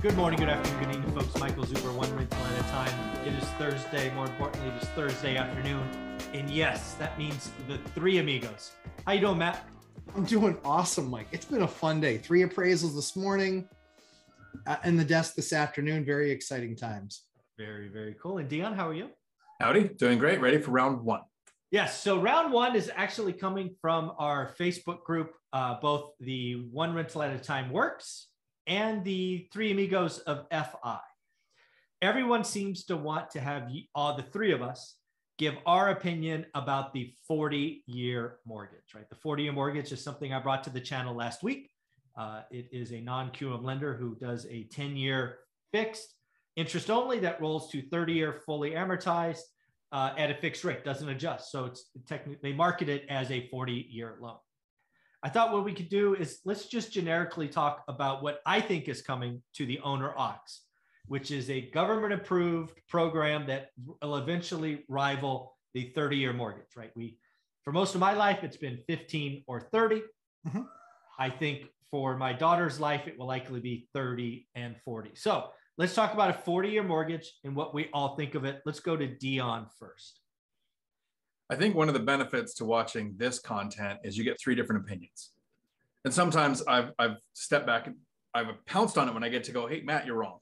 Good morning, good afternoon, good evening, folks. Michael Zuber, one rental at a time. It is Thursday. More importantly, it is Thursday afternoon, and yes, that means the three amigos. How you doing, Matt? I'm doing awesome, Mike. It's been a fun day. Three appraisals this morning, uh, and the desk this afternoon. Very exciting times. Very, very cool. And Dion, how are you? Howdy, doing great. Ready for round one. Yes. So round one is actually coming from our Facebook group, uh, both the One Rental at a Time Works and the Three Amigos of FI. Everyone seems to want to have all the three of us give our opinion about the 40 year mortgage, right? The 40 year mortgage is something I brought to the channel last week. Uh, it is a non QM lender who does a 10 year fixed interest only that rolls to 30 year fully amortized uh, at a fixed rate, doesn't adjust. So it's technically, they market it as a 40 year loan. I thought what we could do is let's just generically talk about what I think is coming to the owner occ, which is a government approved program that will eventually rival the 30 year mortgage, right? We, for most of my life, it's been 15 or 30. Mm-hmm. I think for my daughter's life, it will likely be 30 and 40. So let's talk about a 40 year mortgage and what we all think of it. Let's go to Dion first. I think one of the benefits to watching this content is you get three different opinions. And sometimes I've, I've stepped back and I've pounced on it when I get to go, hey, Matt, you're wrong.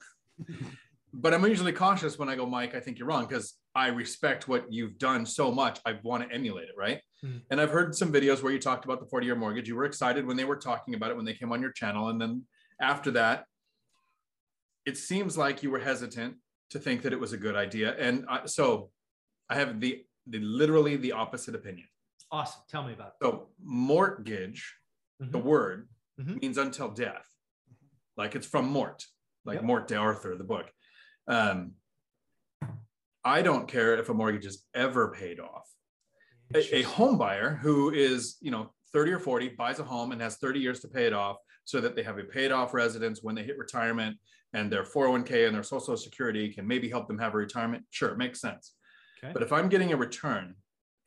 but I'm usually cautious when I go, Mike, I think you're wrong because I respect what you've done so much. I want to emulate it, right? Mm-hmm. And I've heard some videos where you talked about the 40 year mortgage. You were excited when they were talking about it when they came on your channel. And then after that, it seems like you were hesitant to think that it was a good idea. And I, so I have the the literally the opposite opinion. Awesome. Tell me about it. So mortgage, mm-hmm. the word mm-hmm. means until death. Like it's from Mort, like yep. Morte d'Arthur, the book. Um, I don't care if a mortgage is ever paid off. A, a home buyer who is, you know, 30 or 40 buys a home and has 30 years to pay it off so that they have a paid off residence when they hit retirement and their 401k and their social security can maybe help them have a retirement. Sure, it makes sense. Okay. But if I'm getting a return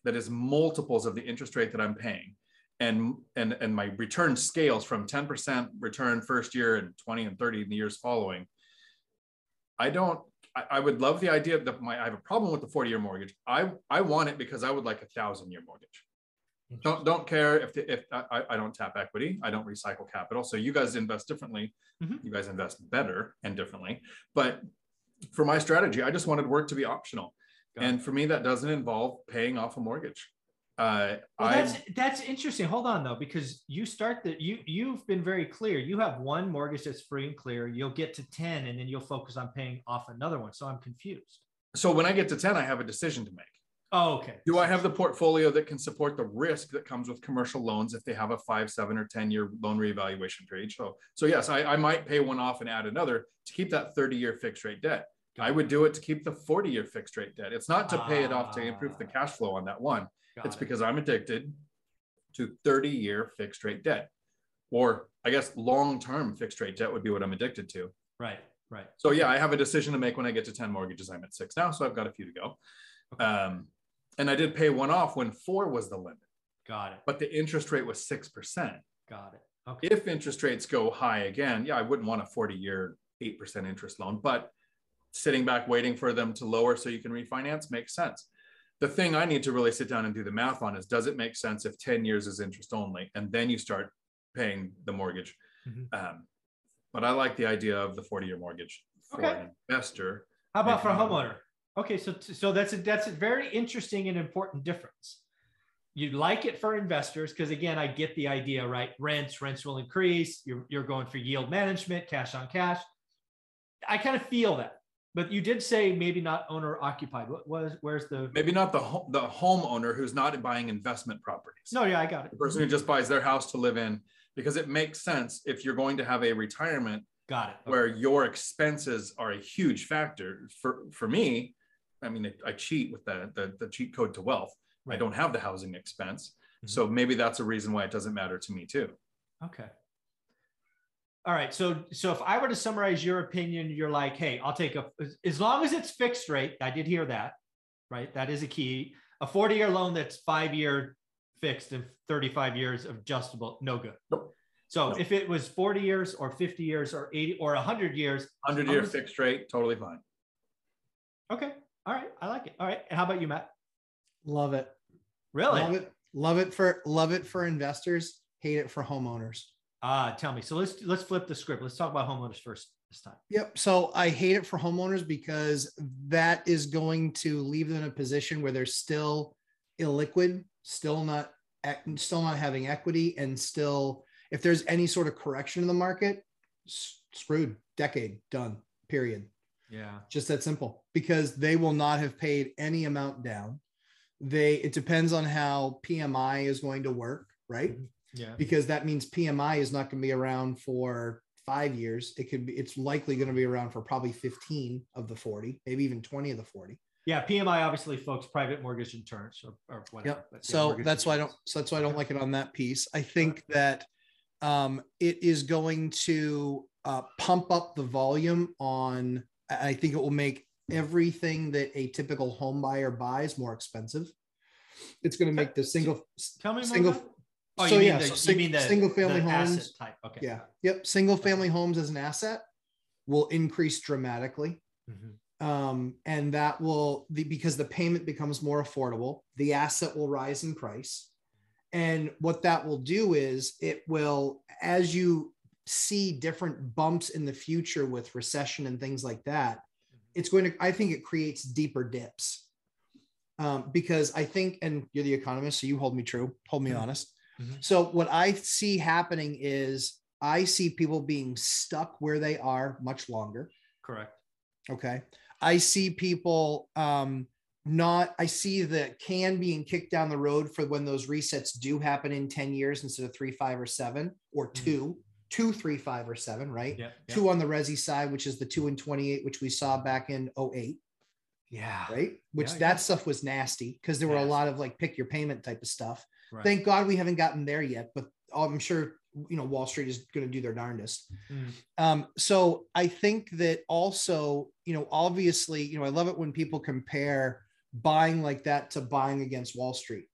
that is multiples of the interest rate that I'm paying, and and and my return scales from 10% return first year and 20 and 30 in the years following, I don't. I, I would love the idea that my I have a problem with the 40 year mortgage. I I want it because I would like a thousand year mortgage. Don't don't care if the, if I, I don't tap equity, I don't recycle capital. So you guys invest differently. Mm-hmm. You guys invest better and differently. But for my strategy, I just wanted work to be optional and for me, that doesn't involve paying off a mortgage. Uh, well, that's that's interesting. Hold on though, because you start the you you've been very clear. You have one mortgage that's free and clear. You'll get to ten, and then you'll focus on paying off another one. So I'm confused. So when I get to ten, I have a decision to make. Oh, okay. Do I have the portfolio that can support the risk that comes with commercial loans if they have a five, seven, or 10 year loan reevaluation period? So, so yes, I, I might pay one off and add another to keep that 30 year fixed rate debt. I would do it to keep the 40 year fixed rate debt. It's not to pay it off to improve the cash flow on that one. Got it's it. because I'm addicted to 30 year fixed rate debt. Or I guess long term fixed rate debt would be what I'm addicted to. Right, right. So yeah, I have a decision to make when I get to 10 mortgages. I'm at six now, so I've got a few to go. Okay. Um, and I did pay one off when four was the limit. Got it. But the interest rate was 6%. Got it. Okay. If interest rates go high again, yeah, I wouldn't want a 40 year 8% interest loan, but sitting back waiting for them to lower so you can refinance makes sense. The thing I need to really sit down and do the math on is does it make sense if 10 years is interest only and then you start paying the mortgage? Mm-hmm. Um, but I like the idea of the 40 year mortgage for okay. an investor. How about for a homeowner? Okay, so so that's a that's a very interesting and important difference. You'd like it for investors because again, I get the idea, right? Rents, rents will increase. You're you're going for yield management, cash on cash. I kind of feel that. But you did say maybe not owner occupied. What was where's the maybe not the home, the homeowner who's not buying investment properties. No, yeah, I got it. The person who just buys their house to live in because it makes sense if you're going to have a retirement Got it. Okay. Where your expenses are a huge factor for for me. I mean, I, I cheat with the, the, the cheat code to wealth. Right. I don't have the housing expense, mm-hmm. so maybe that's a reason why it doesn't matter to me too. Okay. All right. So so if I were to summarize your opinion, you're like, hey, I'll take a as long as it's fixed rate. I did hear that, right? That is a key. A 40 year loan that's five year fixed and 35 years of adjustable, no good. Nope. So nope. if it was 40 years or 50 years or 80 or 100 years, 100 year fixed rate, totally fine. Okay. All right. I like it. All right. And how about you, Matt? Love it. Really? Love it. Love it for love it for investors, hate it for homeowners. Ah, uh, tell me. So let's let's flip the script. Let's talk about homeowners first this time. Yep. So I hate it for homeowners because that is going to leave them in a position where they're still illiquid, still not still not having equity, and still if there's any sort of correction in the market, screwed. Decade done. Period. Yeah. Just that simple. Because they will not have paid any amount down. They it depends on how PMI is going to work, right? Mm-hmm. Yeah. Because that means PMI is not going to be around for five years. It could be, it's likely going to be around for probably 15 of the 40, maybe even 20 of the 40. Yeah. PMI, obviously, folks, private mortgage insurance or, or whatever. Yep. So yeah, that's why I don't, so that's why I don't like it on that piece. I think that um, it is going to uh, pump up the volume on, I think it will make everything that a typical home buyer buys more expensive. It's going to make the single, tell me single, Oh, so, you, mean yeah, the, so sing, you mean the single family homes type? Okay. Yeah. Yep. Single family homes as an asset will increase dramatically. Mm-hmm. Um, and that will the, because the payment becomes more affordable, the asset will rise in price. And what that will do is it will, as you see different bumps in the future with recession and things like that, it's going to, I think it creates deeper dips. Um, because I think, and you're the economist, so you hold me true, hold me mm-hmm. honest. Mm-hmm. So what I see happening is I see people being stuck where they are much longer. Correct. Okay. I see people um not I see the can being kicked down the road for when those resets do happen in 10 years instead of three, five, or seven, or mm-hmm. two, two, three, five, or seven, right? Yeah, yeah. Two on the Resi side, which is the two and 28, which we saw back in 08. Yeah. Right. Which yeah, that stuff was nasty because there were a lot of like pick your payment type of stuff. Right. Thank God we haven't gotten there yet, but I'm sure you know Wall Street is going to do their darndest. Mm. Um, so I think that also, you know, obviously, you know, I love it when people compare buying like that to buying against Wall Street.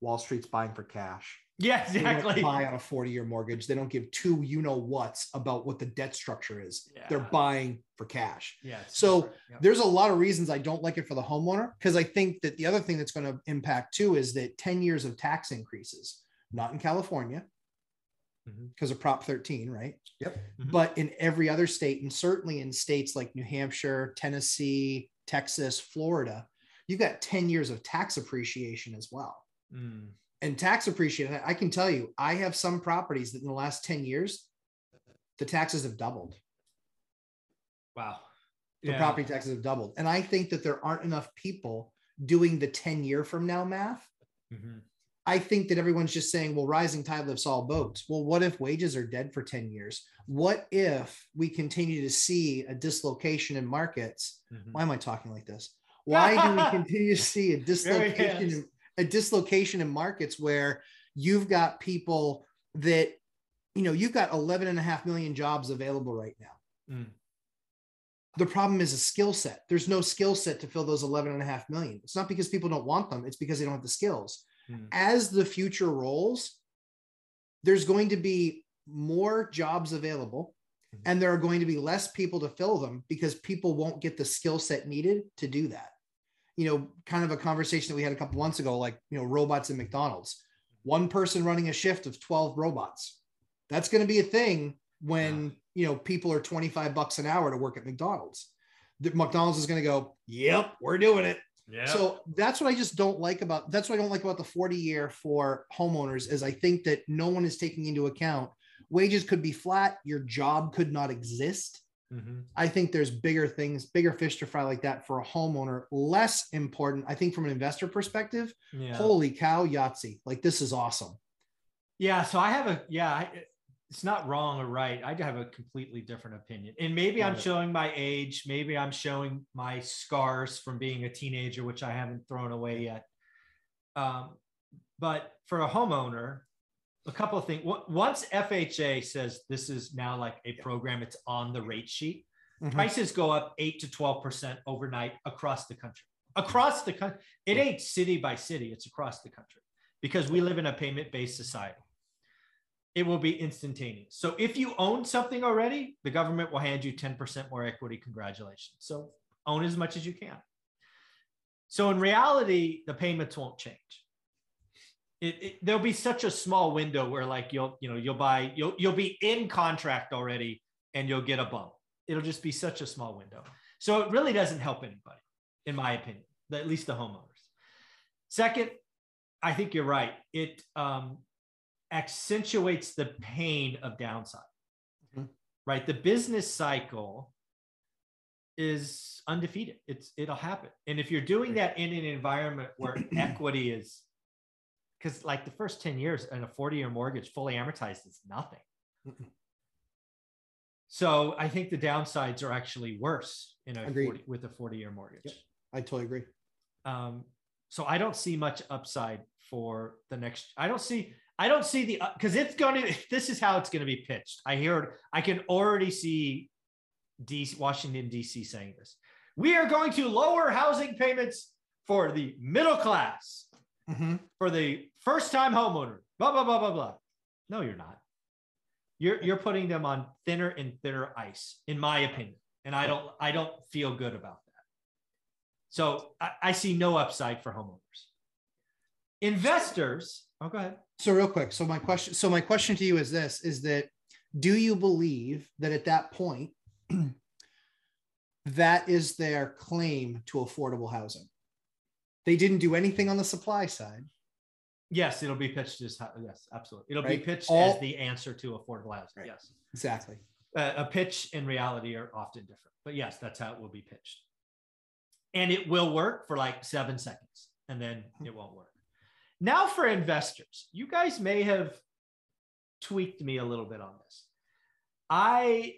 Wall Street's buying for cash. Yeah, exactly. They buy on a 40 year mortgage. They don't give two you know what's about what the debt structure is. Yeah. They're buying for cash. Yeah. So yep. there's a lot of reasons I don't like it for the homeowner because I think that the other thing that's going to impact too is that 10 years of tax increases, not in California because mm-hmm. of Prop 13, right? Yep. Mm-hmm. But in every other state, and certainly in states like New Hampshire, Tennessee, Texas, Florida, you've got 10 years of tax appreciation as well. Mm and tax appreciation, I can tell you, I have some properties that in the last 10 years, the taxes have doubled. Wow. The yeah. property taxes have doubled. And I think that there aren't enough people doing the 10 year from now math. Mm-hmm. I think that everyone's just saying, well, rising tide lifts all boats. Well, what if wages are dead for 10 years? What if we continue to see a dislocation in markets? Mm-hmm. Why am I talking like this? Why do we continue to see a dislocation a dislocation in markets where you've got people that you know you've got 11 and a half million jobs available right now mm. the problem is a skill set there's no skill set to fill those 11 and a half million it's not because people don't want them it's because they don't have the skills mm. as the future rolls there's going to be more jobs available mm. and there are going to be less people to fill them because people won't get the skill set needed to do that you know, kind of a conversation that we had a couple months ago, like, you know, robots in McDonald's, one person running a shift of 12 robots. That's going to be a thing when, yeah. you know, people are 25 bucks an hour to work at McDonald's. The, McDonald's is going to go, yep, we're doing it. Yeah. So that's what I just don't like about that's what I don't like about the 40 year for homeowners is I think that no one is taking into account wages could be flat, your job could not exist Mm-hmm. I think there's bigger things, bigger fish to fry like that for a homeowner. Less important, I think, from an investor perspective. Yeah. Holy cow, Yahtzee! Like this is awesome. Yeah. So I have a yeah. It's not wrong or right. I have a completely different opinion. And maybe I'm showing my age. Maybe I'm showing my scars from being a teenager, which I haven't thrown away yet. Um, but for a homeowner, a couple of things. Once FHA says this is now like a program, it's on the rate sheet. Mm-hmm. Prices go up eight to 12% overnight across the country. Across the country. It ain't city by city, it's across the country because we live in a payment based society it will be instantaneous. So if you own something already, the government will hand you 10% more equity. Congratulations. So own as much as you can. So in reality, the payments won't change. It, it, there'll be such a small window where like you'll you know you'll buy you'll you'll be in contract already and you'll get a bump. It'll just be such a small window. So it really doesn't help anybody, in my opinion, at least the homeowners. Second, I think you're right. It um, accentuates the pain of downside. Mm-hmm. Right? The business cycle is undefeated. It's it'll happen. And if you're doing that in an environment where equity is because like the first 10 years and a 40 year mortgage fully amortized is nothing. So I think the downsides are actually worse in a 40, with a 40 year mortgage. Yep. I totally agree. Um, so I don't see much upside for the next. I don't see I don't see the because uh, it's going to. This is how it's going to be pitched. I hear. I can already see DC, Washington D.C. saying this. We are going to lower housing payments for the middle class, mm-hmm. for the first-time homeowner. Blah blah blah blah blah. No, you're not. You're you're putting them on thinner and thinner ice, in my opinion, and I don't I don't feel good about that. So I, I see no upside for homeowners. Investors. Oh, go ahead. So real quick. So my question. So my question to you is this: Is that do you believe that at that point, that is their claim to affordable housing? They didn't do anything on the supply side. Yes, it'll be pitched as yes, absolutely. It'll right? be pitched All, as the answer to affordable housing. Right. Yes, exactly. Uh, a pitch and reality are often different, but yes, that's how it will be pitched, and it will work for like seven seconds, and then it won't work. Now, for investors, you guys may have tweaked me a little bit on this. I,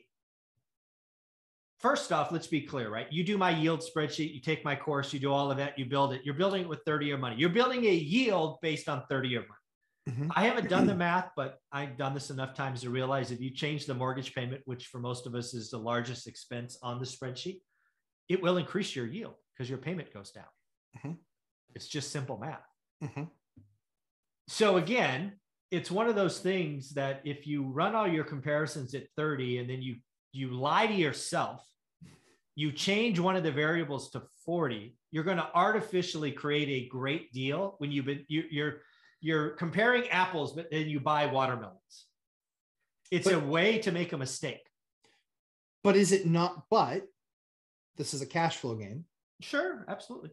first off, let's be clear, right? You do my yield spreadsheet, you take my course, you do all of that, you build it. You're building it with 30 year money. You're building a yield based on 30 year money. Mm-hmm. I haven't done the math, but I've done this enough times to realize if you change the mortgage payment, which for most of us is the largest expense on the spreadsheet, it will increase your yield because your payment goes down. Mm-hmm. It's just simple math. Mm-hmm so again, it's one of those things that if you run all your comparisons at 30 and then you you lie to yourself, you change one of the variables to 40, you're going to artificially create a great deal when you've been you, you're you're comparing apples, but then you buy watermelons. It's but, a way to make a mistake. But is it not? But this is a cash flow game. Sure, absolutely.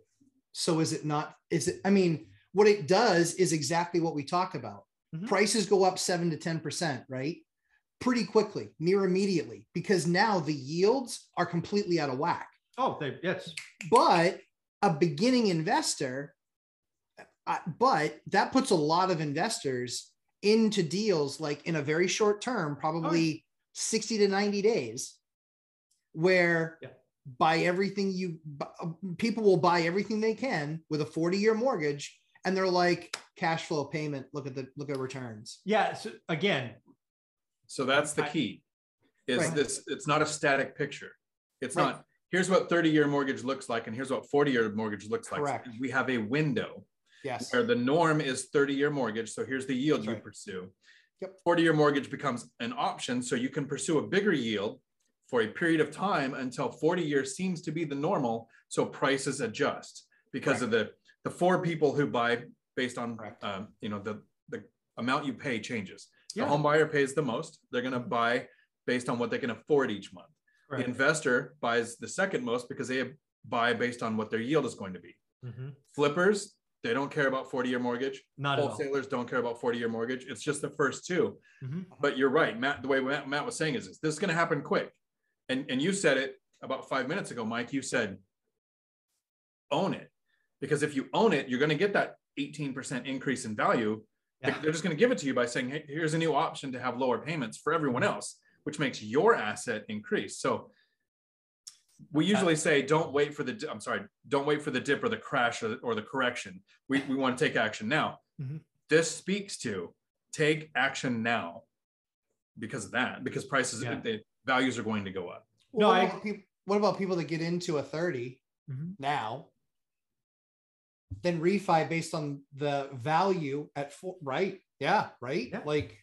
So is it not? Is it? I mean, what it does is exactly what we talk about. Mm-hmm. Prices go up seven to 10%, right? Pretty quickly, near immediately, because now the yields are completely out of whack. Oh, they, yes. But a beginning investor, uh, but that puts a lot of investors into deals like in a very short term, probably oh. 60 to 90 days, where yeah. buy everything you uh, people will buy everything they can with a 40 year mortgage and they're like cash flow payment. Look at the look at returns. Yeah. So again, so that's the key. Is right. this? It's not a static picture. It's right. not. Here's what 30 year mortgage looks like, and here's what 40 year mortgage looks like. Correct. We have a window. Yes. Where the norm is 30 year mortgage. So here's the yield you pursue. Yep. 40 year mortgage becomes an option. So you can pursue a bigger yield for a period of time until 40 years seems to be the normal. So prices adjust because of the the four people who buy based on um, you know the the amount you pay changes. Yeah. The home buyer pays the most. They're going to buy based on what they can afford each month. Right. The investor buys the second most because they buy based on what their yield is going to be. Mm-hmm. Flippers, they don't care about 40 year mortgage. Not Wholesalers don't care about 40 year mortgage. It's just the first 2 mm-hmm. But you're right, Matt. The way Matt, Matt was saying is this: this is going to happen quick. And and you said it about five minutes ago, Mike. You said own it because if you own it, you're going to get that 18% increase in value. Yeah. They're just going to give it to you by saying, hey, here's a new option to have lower payments for everyone else, which makes your asset increase. So we usually say, don't wait for the, I'm sorry, don't wait for the dip or the crash or the, or the correction. We, we want to take action now. Mm-hmm. This speaks to take action now because of that, because prices, yeah. the values are going to go up. No, what, I, about people, what about people that get into a 30 mm-hmm. now then refi based on the value at four, right? Yeah, right. Yeah. Like,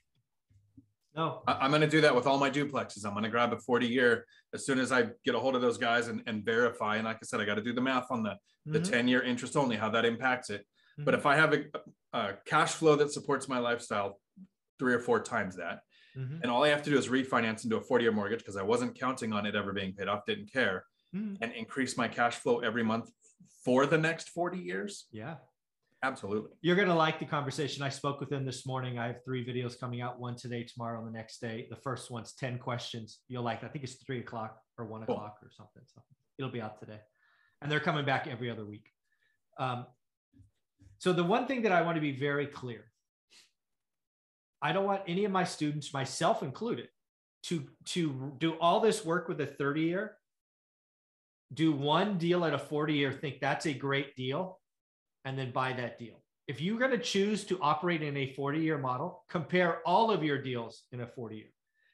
no, I, am going to do that with all my duplexes. I'm going to grab a 40 year as soon as I get a hold of those guys and, and verify. And like I said, I got to do the math on the, mm-hmm. the 10 year interest only, how that impacts it. Mm-hmm. But if I have a, a, cash flow that supports my lifestyle three or four times that, mm-hmm. and all I have to do is refinance into a 40 year mortgage because I wasn't counting on it ever being paid off, didn't care, mm-hmm. and increase my cash flow every month for the next 40 years? Yeah. Absolutely. You're going to like the conversation. I spoke with him this morning. I have three videos coming out one today, tomorrow, and the next day. The first one's 10 questions. You'll like, I think it's three o'clock or one cool. o'clock or something. So it'll be out today. And they're coming back every other week. Um, so the one thing that I want to be very clear I don't want any of my students, myself included, to, to do all this work with a 30 year do one deal at a 40 year, think that's a great deal, and then buy that deal. If you're going to choose to operate in a 40 year model, compare all of your deals in a 40 year.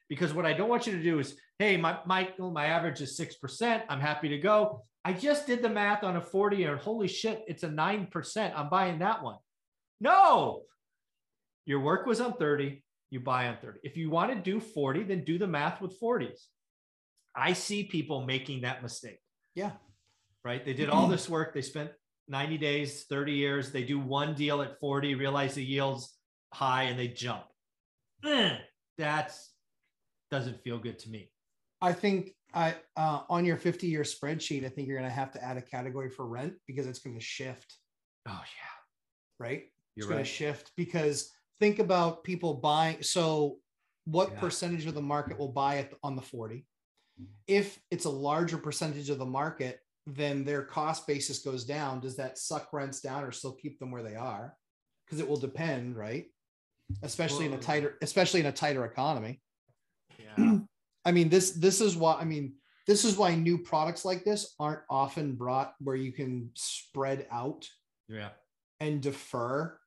Because what I don't want you to do is, hey, my, my, my average is 6%. I'm happy to go. I just did the math on a 40 year. Holy shit, it's a 9%. I'm buying that one. No, your work was on 30. You buy on 30. If you want to do 40, then do the math with 40s. I see people making that mistake. Yeah. Right. They did all this work. They spent 90 days, 30 years. They do one deal at 40, realize the yield's high, and they jump. That doesn't feel good to me. I think I uh, on your 50 year spreadsheet, I think you're going to have to add a category for rent because it's going to shift. Oh yeah, right. You're it's right. going to shift because think about people buying. So, what yeah. percentage of the market will buy it on the 40? If it's a larger percentage of the market, then their cost basis goes down. Does that suck rents down or still keep them where they are? Because it will depend, right? Especially in a tighter, especially in a tighter economy. Yeah. I mean, this this is why I mean this is why new products like this aren't often brought where you can spread out yeah and defer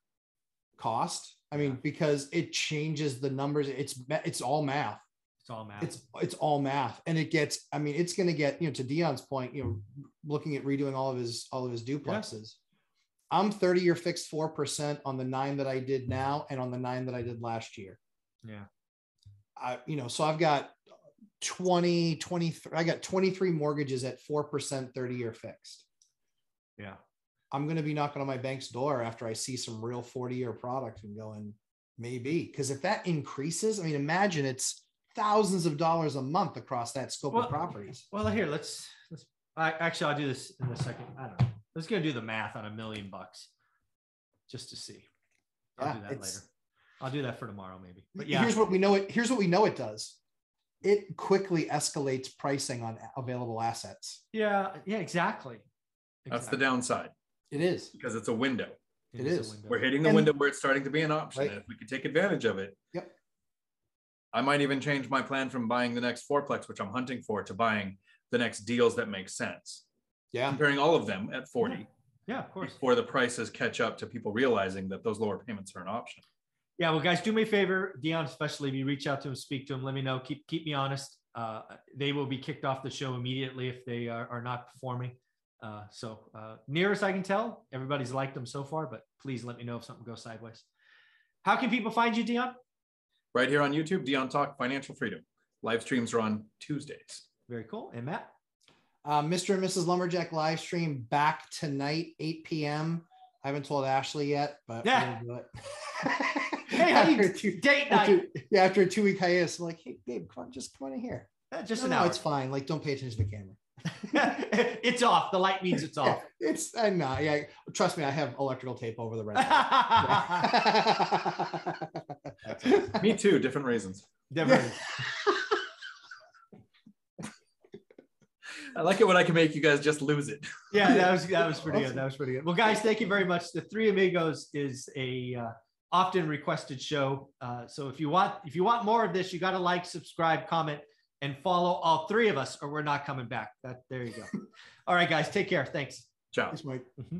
cost i mean because it changes the numbers it's it's all math it's all math. It's it's all math, and it gets. I mean, it's going to get you know to Dion's point. You know, looking at redoing all of his all of his duplexes. Yeah. I'm 30 year fixed four percent on the nine that I did now, and on the nine that I did last year. Yeah. I you know so I've got 20 23 I got 23 mortgages at 4% 30 year fixed. Yeah. I'm going to be knocking on my bank's door after I see some real 40 year product and going maybe because if that increases, I mean imagine it's thousands of dollars a month across that scope well, of properties. Well, here let's let's. I, actually, I'll do this in a second. I don't know. Let's go do the math on a million bucks, just to see. I'll yeah, do that later. I'll do that for tomorrow, maybe. But yeah, here's what we know. It here's what we know it does. It quickly escalates pricing on available assets. Yeah. Yeah. Exactly. That's the downside. It is because it's a window. it, it is. We're hitting the and, window where it's starting to be an option. Right. And if we could take advantage of it, yep. I might even change my plan from buying the next fourplex, which I'm hunting for, to buying the next deals that make sense. Yeah. Comparing all of them at 40. Yeah, yeah of course. Before the prices catch up to people realizing that those lower payments are an option. Yeah, well, guys, do me a favor, Dion, especially if you reach out to him, speak to him, let me know. Keep keep me honest. Uh, they will be kicked off the show immediately if they are, are not performing. Uh, so uh, near as I can tell, everybody's liked them so far, but please let me know if something goes sideways. How can people find you, Dion? Right here on YouTube, Dion Talk Financial Freedom. Live streams are on Tuesdays. Very cool. And Matt? Uh, Mr. and Mrs. Lumberjack live stream back tonight, 8 p.m. I haven't told Ashley yet, but yeah. do hey, how you two, date night? After, yeah, after a two week hiatus, I'm like, hey, babe, come on, just come on in here. Uh, just no, an no, hour. it's fine. Like, don't pay attention to the camera. it's off. The light means it's off. it's I'm not. Yeah, trust me. I have electrical tape over the red. me too. Different reasons. Different. I like it when I can make you guys just lose it. yeah, that was that was pretty good. That was pretty good. Well, guys, thank you very much. The Three Amigos is a uh, often requested show. Uh, so if you want if you want more of this, you got to like, subscribe, comment, and follow all three of us, or we're not coming back. That there you go. all right, guys, take care. Thanks. Ciao. Thanks, Mike. Mm-hmm.